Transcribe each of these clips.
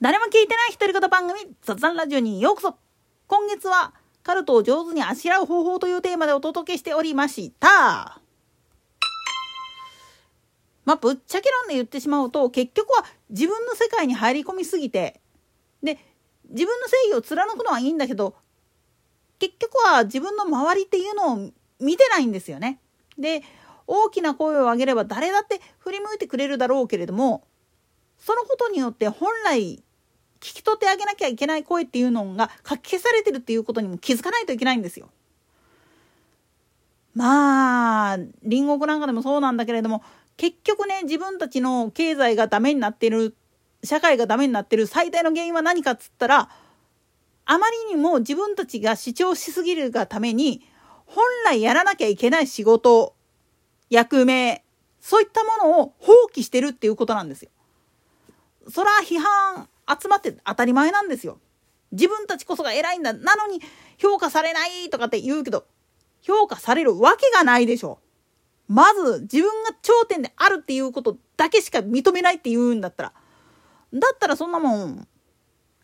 誰も聞いてない独り言番組雑談ラジオにようこそ今月はカルトを上手にあしらう方法というテーマでお届けしておりましたまあぶっちゃけ論で言ってしまうと結局は自分の世界に入り込みすぎてで自分の正義を貫くのはいいんだけど結局は自分の周りっていうのを見てないんですよね。で大きな声を上げれば誰だって振り向いてくれるだろうけれどもそのことによって本来聞き取ってあげなきゃいけない声っていうのが書き消されてるっていうことにも気づかないといけないんですよ。まあ隣国なんかでもそうなんだけれども結局ね自分たちの経済がダメになってる社会がダメになってる最大の原因は何かっつったらあまりにも自分たちが主張しすぎるがために本来やらなきゃいけない仕事役目そういったものを放棄してるっていうことなんですよ。そら批判集まって当たり前なんですよ。自分たちこそが偉いんだ。なのに評価されないとかって言うけど、評価されるわけがないでしょ。まず自分が頂点であるっていうことだけしか認めないって言うんだったら。だったらそんなもん、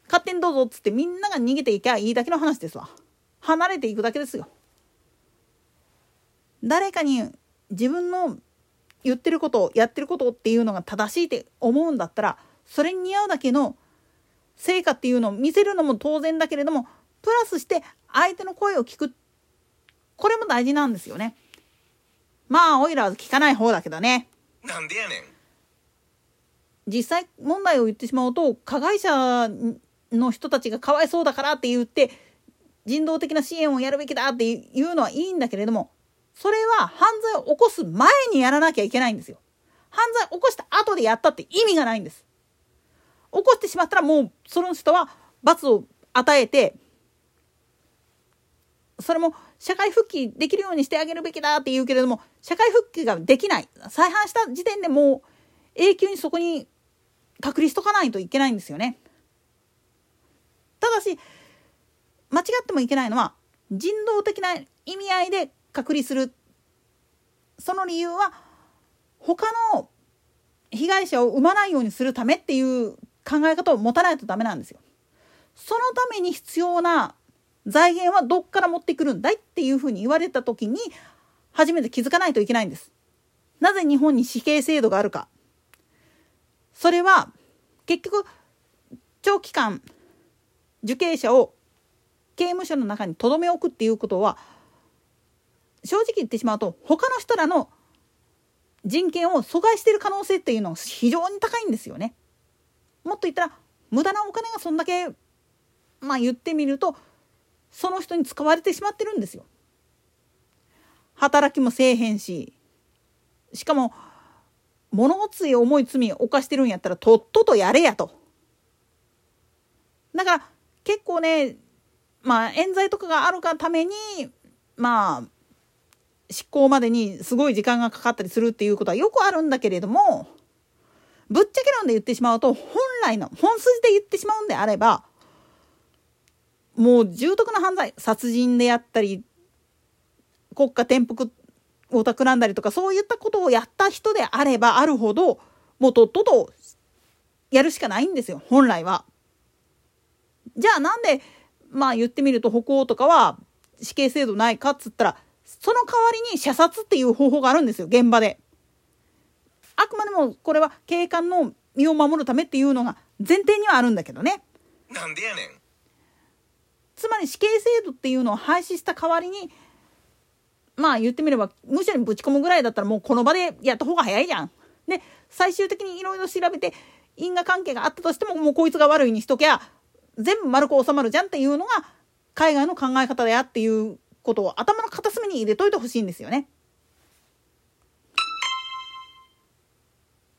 勝手にどうぞっつってみんなが逃げていけばいいだけの話ですわ。離れていくだけですよ。誰かに自分の言ってることやってることっていうのが正しいって思うんだったらそれに似合うだけの成果っていうのを見せるのも当然だけれどもプラスして相手の声を聞くこれも大事なんですよね。まあオイラは聞かない方だけどね。なんでやねん。実際問題を言ってしまうと加害者の人たちがかわいそうだからって言って人道的な支援をやるべきだっていうのはいいんだけれどもそれは犯罪を起こす前にやらなきゃいけないんですよ。犯罪を起こした後でやったって意味がないんです。起こしてしまったらもうその人は罰を与えてそれも社会復帰できるようにしてあげるべきだって言うけれども社会復帰ができない再犯した時点でもう永久にそこに隔離しとかないといけないんですよね。ただし間違ってもいけないのは人道的な意味合いで隔離するその理由は他の被害者を生まないようにするためっていう考え方を持たないとダメなんですよ。そのために必要な財源はどっから持ってくるんだいっていうふうに言われた時に初めて気づかないといけないんです。なぜ日本に死刑制度があるか。それは結局長期間受刑者を刑務所の中に留め置くっていうことは正直言ってしまうと他の人らの人権を阻害している可能性っていうのは非常に高いんですよね。もっと言ったら無駄なお金がそんだけまあ言ってみるとその人に使われてしまってるんですよ。働きもせえへんししかも物ごつい重い罪を犯してるんやったらとっととやれやと。だから結構ねまあ冤罪とかがあるがためにまあ執行までにすごい時間がかかったりするっていうことはよくあるんだけれどもぶっちゃけ論で言ってしまうと本来の本筋で言ってしまうんであればもう重篤な犯罪殺人であったり国家転覆を企んだりとかそういったことをやった人であればあるほどもうとっととやるしかないんですよ本来は。じゃあなんでまあ言ってみると歩行とかは死刑制度ないかっつったらその代わりに射殺っていう方法があるんですよ現場で。あくまでもこれは警官の身を守るためっていうのが前提にはあるんだけどね。なんでやねん。つまり死刑制度っていうのを廃止した代わりにまあ言ってみれば無所にぶち込むぐらいだったらもうこの場でやった方が早いじゃん。で最終的にいろいろ調べて因果関係があったとしてももうこいつが悪いにしときゃ全部丸く収まるじゃんっていうのが海外の考え方だやっていうことを頭の片隅に入れといてほしいんですよね。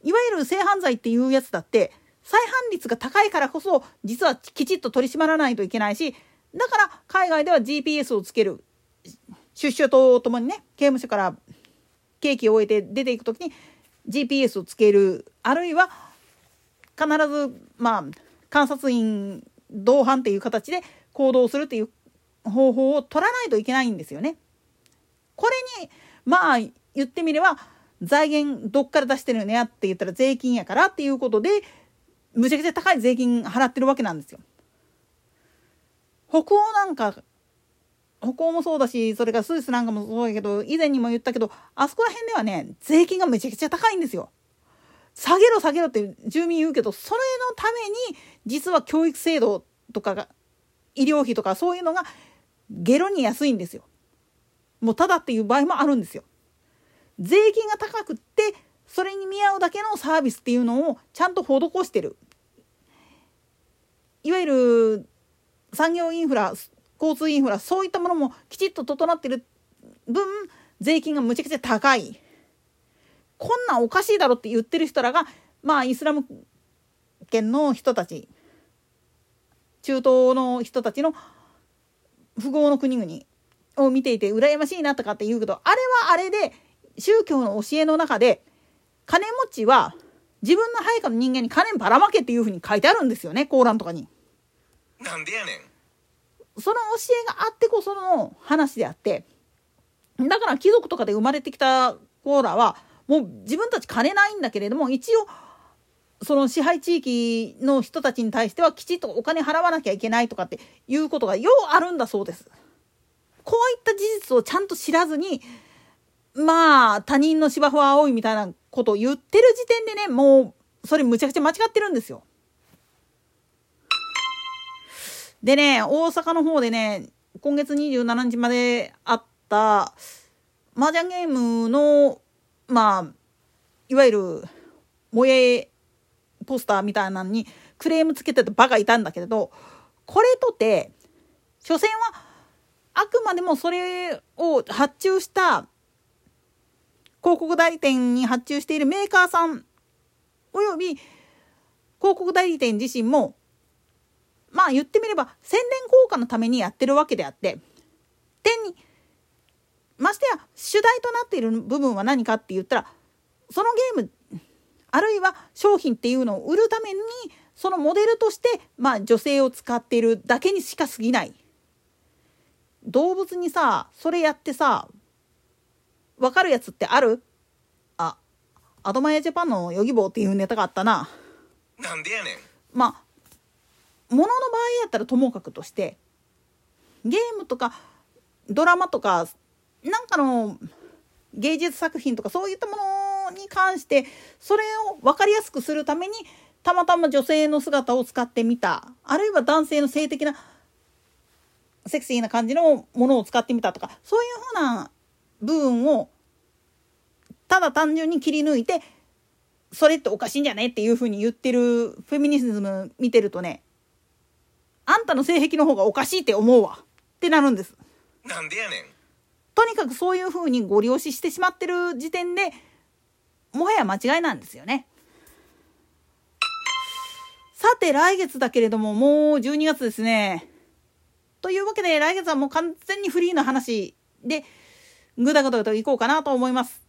いわゆる性犯罪っていうやつだって再犯率が高いからこそ実はきちっと取り締まらないといけないしだから海外では GPS をつける出所とともにね刑務所から刑期を終えて出ていく時に GPS をつけるあるいは必ずまあ監察員同伴っていう形で行動するっていう方法を取らないといけないんですよね。これにまあ言ってみれば財源どっから出してるのやって言ったら税金やからっていうことでむちゃくちゃ高い税金払ってるわけなんですよ。北欧なんか北欧もそうだしそれからスイスなんかもそうやけど以前にも言ったけどあそこら辺ではね税金がめちゃくちゃ高いんですよ。下げろ下げろって住民言うけどそれのために実は教育制度とかが医療費とかそういうのがゲロに安いんですよ。もうただっていう場合もあるんですよ。税金が高くってそれに見合うだけのサービスっていうのをちゃんと施してる。いわゆる産業インフラ交通インフラそういったものもきちっと整ってる分税金がむちゃくちゃ高い。こんなんおかしいだろって言ってる人らがまあイスラム圏の人たち中東の人たちの富豪の国々を見ていて羨ましいなとかって言うけどあれはあれで宗教の教えの中で金持ちは自分の配下の人間に金ばらまけっていうふうに書いてあるんですよねコーランとかに。なんでやねんその教えがあってこその話であってだから貴族とかで生まれてきたコーラはもう自分たち金ないんだけれども一応その支配地域の人たちに対してはきちっとお金払わなきゃいけないとかっていうことがようあるんだそうです。こういった事実をちゃんと知らずに他人の芝生は青いみたいなことを言ってる時点でねもうそれむちゃくちゃ間違ってるんですよ。でね大阪の方でね今月27日まであった麻雀ゲームのまあいわゆる萌えポスターみたいなのにクレームつけてたバカいたんだけれどこれとて所詮はあくまでもそれを発注した広告代理店に発注しているメーカーさんおよび広告代理店自身もまあ言ってみれば宣伝効果のためにやってるわけであって点にましてや主題となっている部分は何かって言ったらそのゲームあるいは商品っていうのを売るためにそのモデルとしてまあ女性を使っているだけにしか過ぎない。動物にさそれやってさ分かるやつってある？あアドマイヤジャパンのヨギボーっていうネタがあったな。なんでやねん。まあものの場合やったらともかくとしてゲームとかドラマとかなんかの芸術作品とかそういったものに関してそれを分かりやすくするためにたまたま女性の姿を使ってみた。あるいは男性の性的なセクシーな感じのものを使ってみたとかそういうふうな部分をただ単純に切り抜いてそれっておかしいんじゃねっていうふうに言ってるフェミニズム見てるとねあんたの性癖の方がおかしいって思うわってなるんです。なんでやねんとにかくそういうふうにご利用ししてしまってる時点でもはや間違いなんですよね。さて来月だけれどももう12月ですね。というわけで来月はもう完全にフリーの話でぐだぐだといこうかなと思います。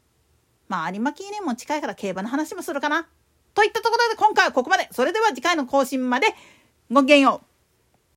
まあ有馬記念も近いから競馬の話もするかな。といったところで今回はここまで。それでは次回の更新までごきげんよう。